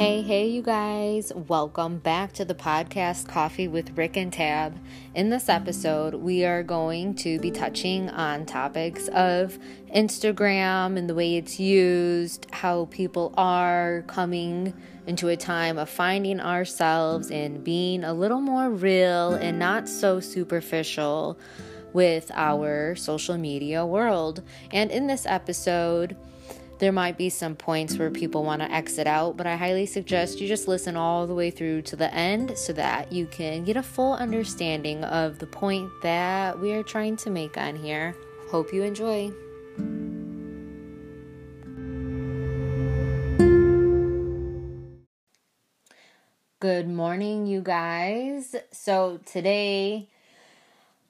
Hey, hey, you guys. Welcome back to the podcast Coffee with Rick and Tab. In this episode, we are going to be touching on topics of Instagram and the way it's used, how people are coming into a time of finding ourselves and being a little more real and not so superficial with our social media world. And in this episode, there might be some points where people want to exit out, but I highly suggest you just listen all the way through to the end so that you can get a full understanding of the point that we are trying to make on here. Hope you enjoy. Good morning, you guys. So, today,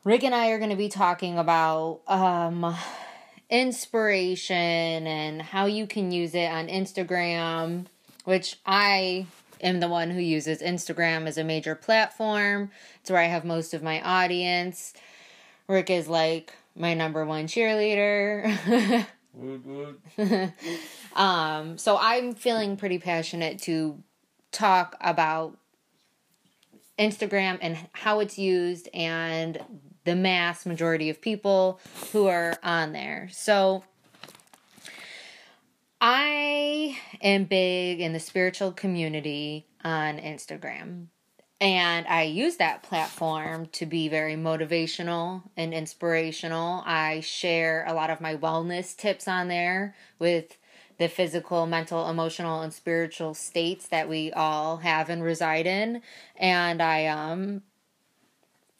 Rick and I are going to be talking about um, inspiration and how you can use it on Instagram, which I am the one who uses Instagram as a major platform. It's where I have most of my audience. Rick is like my number one cheerleader. woot, woot. um, so I'm feeling pretty passionate to talk about Instagram and how it's used and the mass majority of people who are on there. So I am big in the spiritual community on Instagram. And I use that platform to be very motivational and inspirational. I share a lot of my wellness tips on there with the physical, mental, emotional, and spiritual states that we all have and reside in. And I um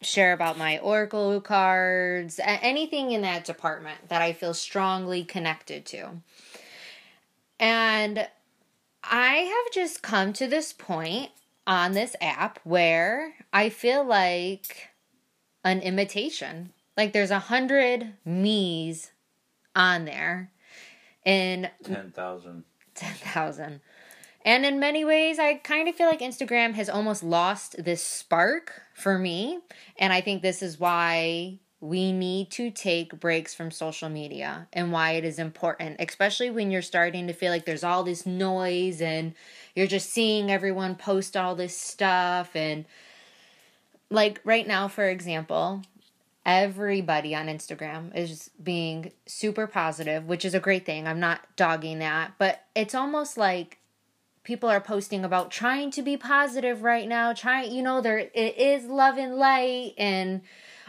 share about my oracle cards, anything in that department that I feel strongly connected to. And I have just come to this point on this app where I feel like an imitation. Like there's a hundred me's on there. And 10,000. 10,000. And in many ways, I kind of feel like Instagram has almost lost this spark for me. And I think this is why we need to take breaks from social media and why it is important, especially when you're starting to feel like there's all this noise and you're just seeing everyone post all this stuff. And like right now, for example, everybody on Instagram is being super positive, which is a great thing. I'm not dogging that, but it's almost like people are posting about trying to be positive right now trying you know there it is love and light and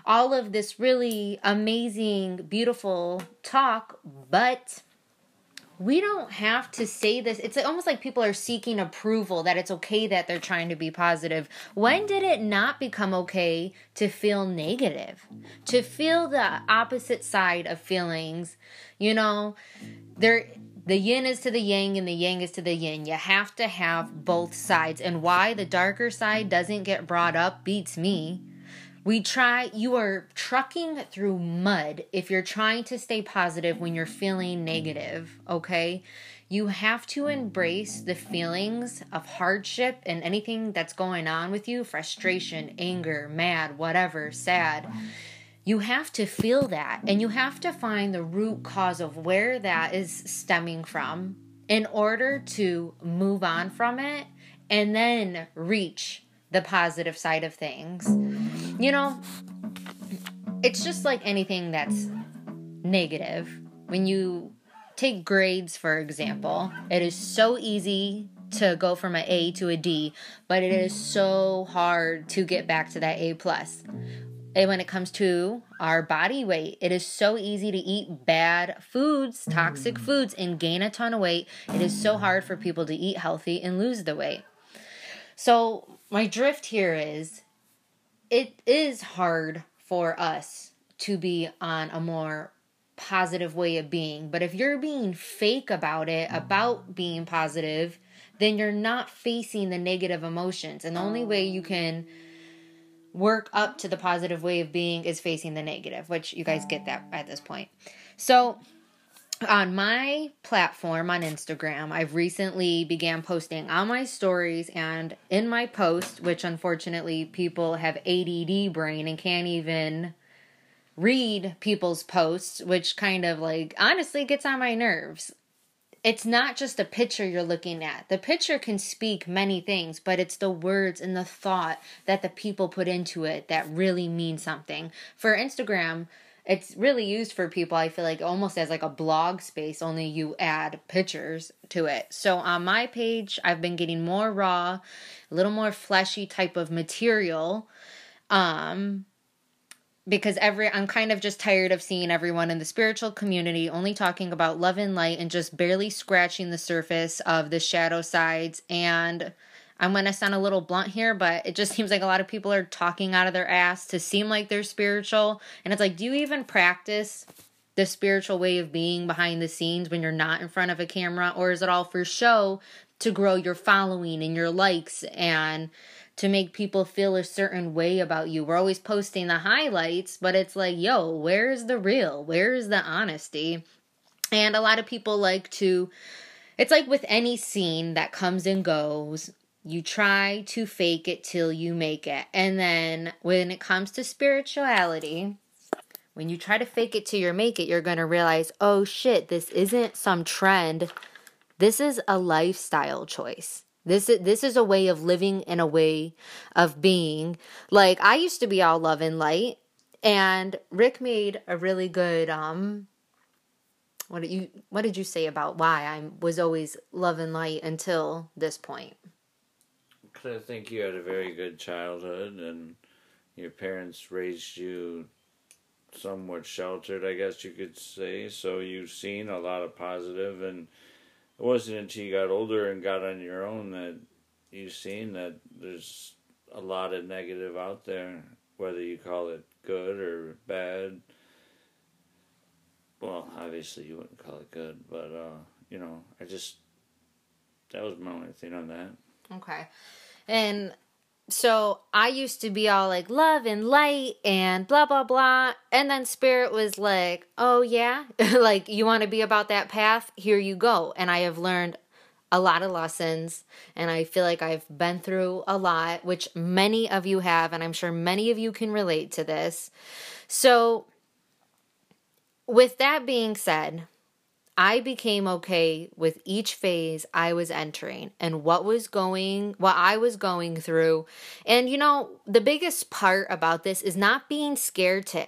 all of this really amazing beautiful talk but we don't have to say this. It's almost like people are seeking approval that it's okay that they're trying to be positive. When did it not become okay to feel negative? To feel the opposite side of feelings you know? There the yin is to the yang and the yang is to the yin. You have to have both sides. And why the darker side doesn't get brought up beats me. We try, you are trucking through mud if you're trying to stay positive when you're feeling negative, okay? You have to embrace the feelings of hardship and anything that's going on with you frustration, anger, mad, whatever, sad you have to feel that and you have to find the root cause of where that is stemming from in order to move on from it and then reach the positive side of things. You know, it's just like anything that's negative. When you take grades, for example, it is so easy to go from an A to a D, but it is so hard to get back to that A plus. And when it comes to our body weight, it is so easy to eat bad foods, toxic mm. foods, and gain a ton of weight. It is so hard for people to eat healthy and lose the weight. So, my drift here is it is hard for us to be on a more positive way of being. But if you're being fake about it, about being positive, then you're not facing the negative emotions. And the only way you can work up to the positive way of being is facing the negative, which you guys get that at this point. So, on my platform on Instagram, I've recently began posting on my stories and in my post, which unfortunately people have ADD brain and can't even read people's posts, which kind of like honestly gets on my nerves. It's not just a picture you're looking at. The picture can speak many things, but it's the words and the thought that the people put into it that really mean something. For Instagram, it's really used for people i feel like almost as like a blog space only you add pictures to it so on my page i've been getting more raw a little more fleshy type of material um because every I'm kind of just tired of seeing everyone in the spiritual community only talking about love and light and just barely scratching the surface of the shadow sides and I'm going to sound a little blunt here, but it just seems like a lot of people are talking out of their ass to seem like they're spiritual. And it's like, do you even practice the spiritual way of being behind the scenes when you're not in front of a camera? Or is it all for show to grow your following and your likes and to make people feel a certain way about you. We're always posting the highlights, but it's like, yo, where's the real? Where's the honesty? And a lot of people like to, it's like with any scene that comes and goes, you try to fake it till you make it. And then when it comes to spirituality, when you try to fake it till you make it, you're going to realize, oh shit, this isn't some trend. This is a lifestyle choice. This is this is a way of living and a way of being. Like I used to be all love and light, and Rick made a really good um. What did you What did you say about why I was always love and light until this point? Because I think you had a very good childhood, and your parents raised you somewhat sheltered, I guess you could say. So you've seen a lot of positive and it wasn't until you got older and got on your own that you've seen that there's a lot of negative out there, whether you call it good or bad. Well, obviously you wouldn't call it good, but uh, you know, I just that was my only thing on that. Okay. And so I used to be all like love and light and blah blah blah and then spirit was like, "Oh yeah, like you want to be about that path? Here you go." And I have learned a lot of lessons and I feel like I've been through a lot, which many of you have and I'm sure many of you can relate to this. So with that being said, I became okay with each phase I was entering and what was going, what I was going through. And you know, the biggest part about this is not being scared to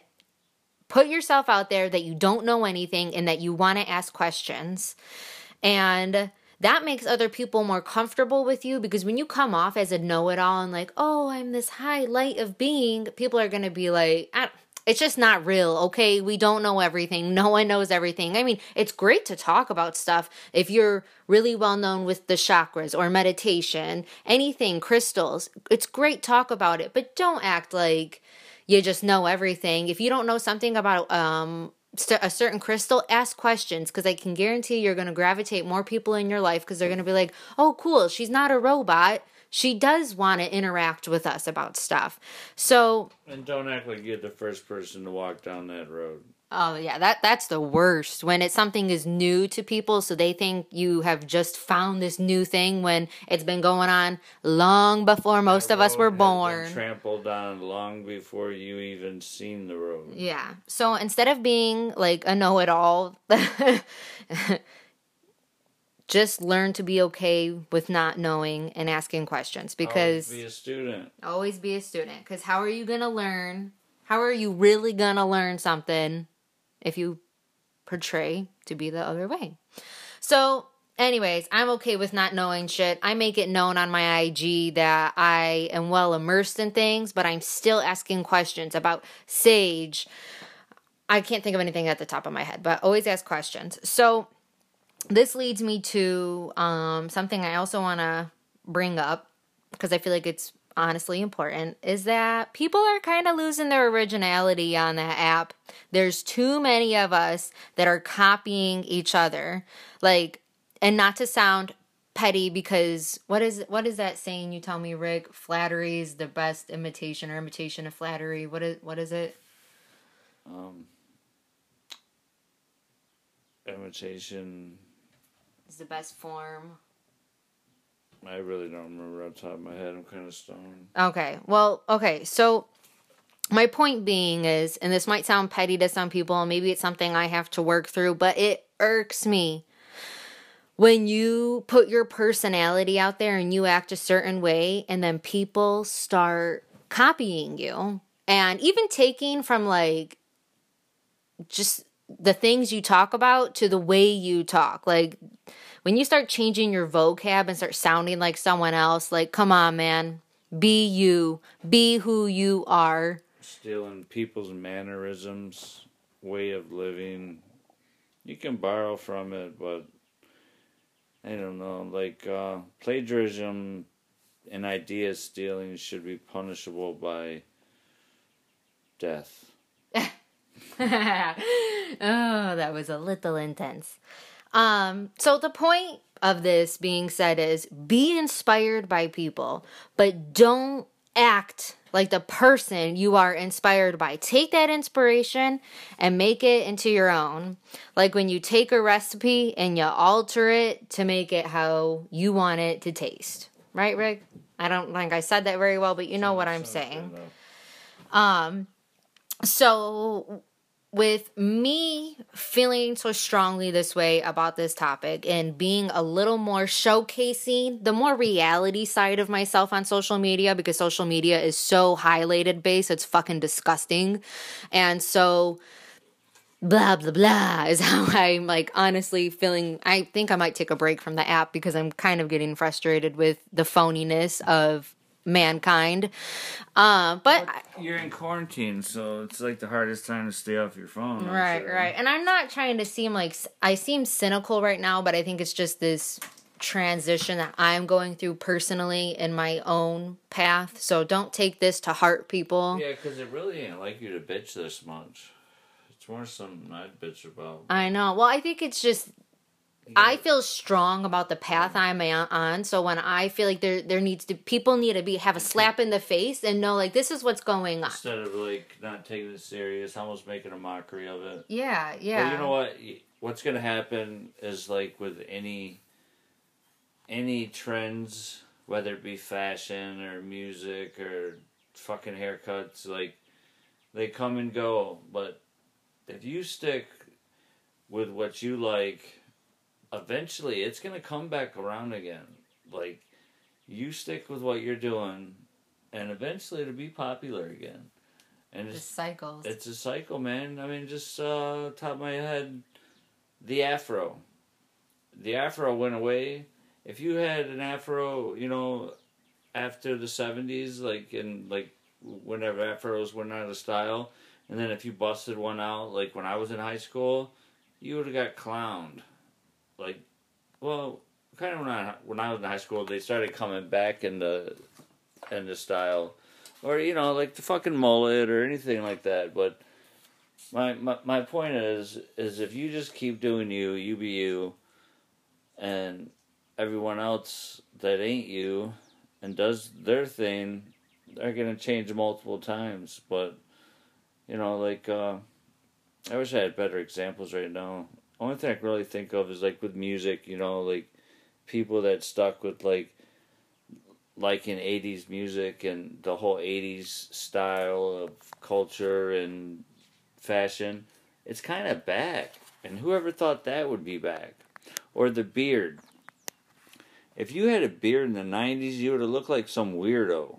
put yourself out there that you don't know anything and that you want to ask questions. And that makes other people more comfortable with you because when you come off as a know it all and like, oh, I'm this high light of being, people are going to be like, it's just not real, okay? We don't know everything. No one knows everything. I mean, it's great to talk about stuff if you're really well known with the chakras or meditation, anything, crystals. It's great talk about it, but don't act like you just know everything. If you don't know something about um a certain crystal, ask questions because I can guarantee you're going to gravitate more people in your life because they're going to be like, "Oh, cool, she's not a robot." She does want to interact with us about stuff. So and don't act like you're the first person to walk down that road. Oh yeah, that that's the worst when it's something is new to people so they think you have just found this new thing when it's been going on long before most of us were born. trampled on long before you even seen the road. Yeah. So instead of being like a know-it-all just learn to be okay with not knowing and asking questions because always be a student. Always be a student because how are you going to learn? How are you really going to learn something if you portray to be the other way? So, anyways, I'm okay with not knowing shit. I make it known on my IG that I am well immersed in things, but I'm still asking questions about Sage. I can't think of anything at the top of my head, but always ask questions. So, this leads me to um, something I also want to bring up because I feel like it's honestly important is that people are kind of losing their originality on that app. There's too many of us that are copying each other. Like and not to sound petty because what is what is that saying you tell me Rick flattery is the best imitation or imitation of flattery. What is what is it? Um imitation is the best form. I really don't remember off the top of my head. I'm kind of stoned. Okay. Well, okay. So my point being is, and this might sound petty to some people, and maybe it's something I have to work through, but it irks me when you put your personality out there and you act a certain way and then people start copying you and even taking from like just the things you talk about to the way you talk. Like when you start changing your vocab and start sounding like someone else like come on man. Be you. Be who you are. Stealing people's mannerisms way of living. You can borrow from it but I don't know, like uh, plagiarism and idea stealing should be punishable by death. oh, that was a little intense. Um, so the point of this being said is be inspired by people, but don't act like the person you are inspired by. Take that inspiration and make it into your own. Like when you take a recipe and you alter it to make it how you want it to taste. Right, Rick? I don't think I said that very well, but you know what I'm saying. Um so with me feeling so strongly this way about this topic and being a little more showcasing the more reality side of myself on social media because social media is so highlighted based it's fucking disgusting. And so blah blah blah is how i'm like honestly feeling. I think i might take a break from the app because i'm kind of getting frustrated with the phoniness of mankind. Uh, but you're in quarantine, so it's like the hardest time to stay off your phone. Right, sure. right. And I'm not trying to seem like I seem cynical right now, but I think it's just this transition that I'm going through personally in my own path. So don't take this to heart, people. Yeah, because it really ain't like you to bitch this much. It's more something I'd bitch about. I know. Well, I think it's just I feel strong about the path I'm on. So when I feel like there there needs to people need to be have a slap in the face and know like this is what's going on instead of like not taking it serious, almost making a mockery of it. Yeah, yeah. But you know what? What's gonna happen is like with any any trends, whether it be fashion or music or fucking haircuts, like they come and go. But if you stick with what you like eventually it's going to come back around again. Like, you stick with what you're doing, and eventually it'll be popular again. And it's cycles. It's a cycle, man. I mean, just uh, top of my head, the afro. The afro went away. If you had an afro, you know, after the '70s, like in like whenever afros went out of style, and then if you busted one out, like when I was in high school, you would have got clowned like, well, kind of when I when I was in high school, they started coming back in the in the style, or you know, like the fucking mullet or anything like that. But my my my point is is if you just keep doing you, you be you, and everyone else that ain't you and does their thing, they're gonna change multiple times. But you know, like uh, I wish I had better examples right now only thing I can really think of is like with music, you know, like people that stuck with like like in 80s music and the whole 80s style of culture and fashion. It's kind of back. And whoever thought that would be back? Or the beard. If you had a beard in the 90s, you would have looked like some weirdo.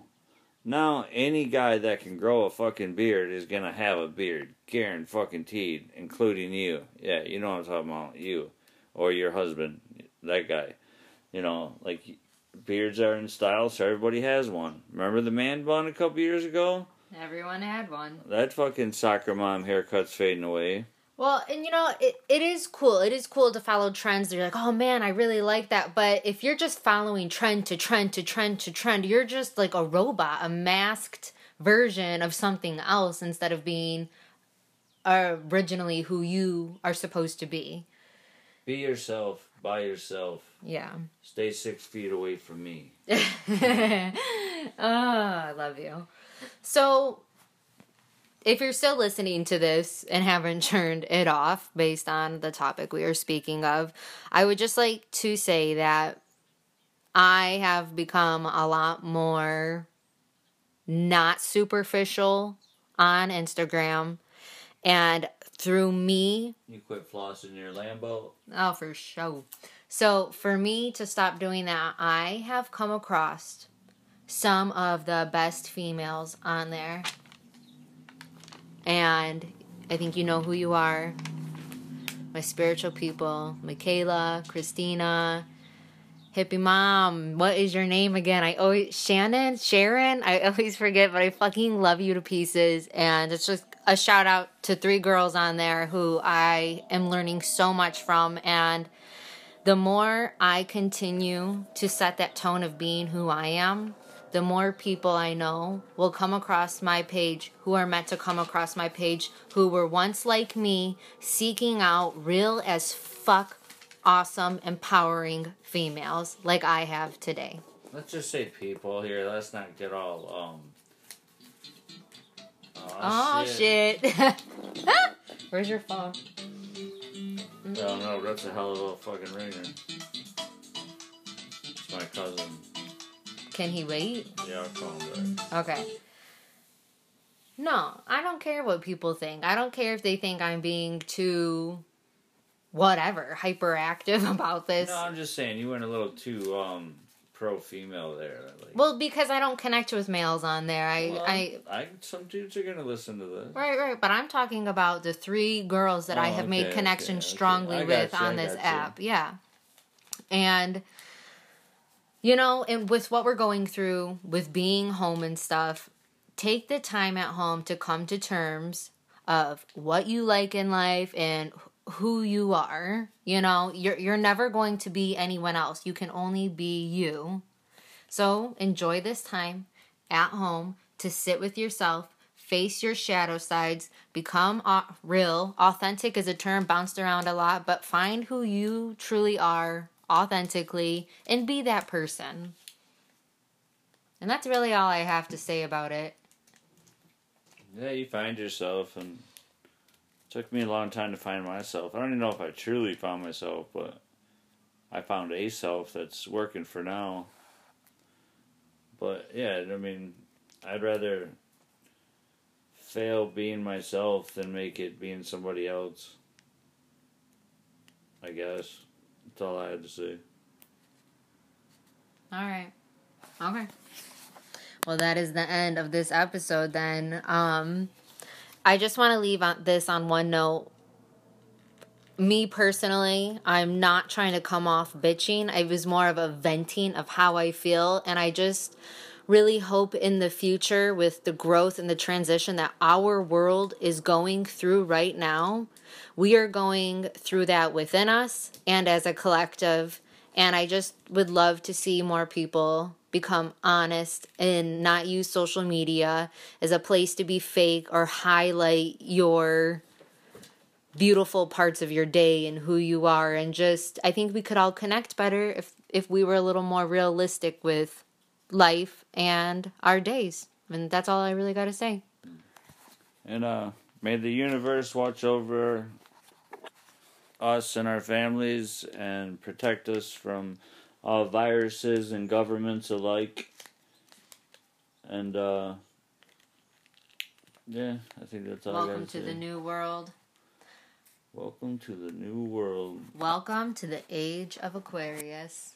Now, any guy that can grow a fucking beard is gonna have a beard. Karen fucking teed, including you. Yeah, you know what I'm talking about. You. Or your husband. That guy. You know, like, beards are in style, so everybody has one. Remember the man bun a couple years ago? Everyone had one. That fucking soccer mom haircut's fading away. Well, and you know, it, it is cool. It is cool to follow trends. You're like, oh man, I really like that. But if you're just following trend to trend to trend to trend, you're just like a robot, a masked version of something else instead of being originally who you are supposed to be. Be yourself, by yourself. Yeah. Stay six feet away from me. oh, I love you. So if you're still listening to this and haven't turned it off based on the topic we are speaking of, I would just like to say that I have become a lot more not superficial on Instagram. And through me You quit flossing your Lambo. Oh, for sure. So, for me to stop doing that, I have come across some of the best females on there. And I think you know who you are. My spiritual people Michaela, Christina, Hippie Mom. What is your name again? I always, Shannon, Sharon. I always forget, but I fucking love you to pieces. And it's just a shout out to three girls on there who I am learning so much from. And the more I continue to set that tone of being who I am, the more people I know will come across my page who are meant to come across my page who were once like me, seeking out real as fuck, awesome, empowering females like I have today. Let's just say people here. Let's not get all um. Oh, shit. Where's your phone? Oh no, that's a hell of a fucking ringer. It's my cousin. Can he wait? Yeah, I'll call him back. Okay. No, I don't care what people think. I don't care if they think I'm being too whatever, hyperactive about this. No, I'm just saying you went a little too um pro female there. Like, Well, because I don't connect with males on there. I well, I I some dudes are gonna listen to this. Right, right, but I'm talking about the three girls that I Oh, have made okay, connection okay, okay. strongly I got with you, on I this got you. app. Yeah. And you know, and with what we're going through with being home and stuff, take the time at home to come to terms of what you like in life and who you are. You know, you're you're never going to be anyone else. You can only be you. So, enjoy this time at home to sit with yourself, face your shadow sides, become au- real. Authentic is a term bounced around a lot, but find who you truly are authentically and be that person. And that's really all I have to say about it. Yeah, you find yourself, and it took me a long time to find myself. I don't even know if I truly found myself, but I found a self that's working for now. But yeah, I mean, I'd rather fail being myself than make it being somebody else. I guess that's all I had to say. All right. Okay. Well, that is the end of this episode then. Um I just want to leave on this on one note. Me personally, I'm not trying to come off bitching. It was more of a venting of how I feel and I just really hope in the future with the growth and the transition that our world is going through right now. We are going through that within us and as a collective. And I just would love to see more people become honest and not use social media as a place to be fake or highlight your beautiful parts of your day and who you are and just I think we could all connect better if if we were a little more realistic with life and our days. And that's all I really got to say. And uh, may the universe watch over us and our families and protect us from all viruses and governments alike. And uh, yeah, I think that's all I Welcome to say. the new world. Welcome to the new world. Welcome to the age of Aquarius.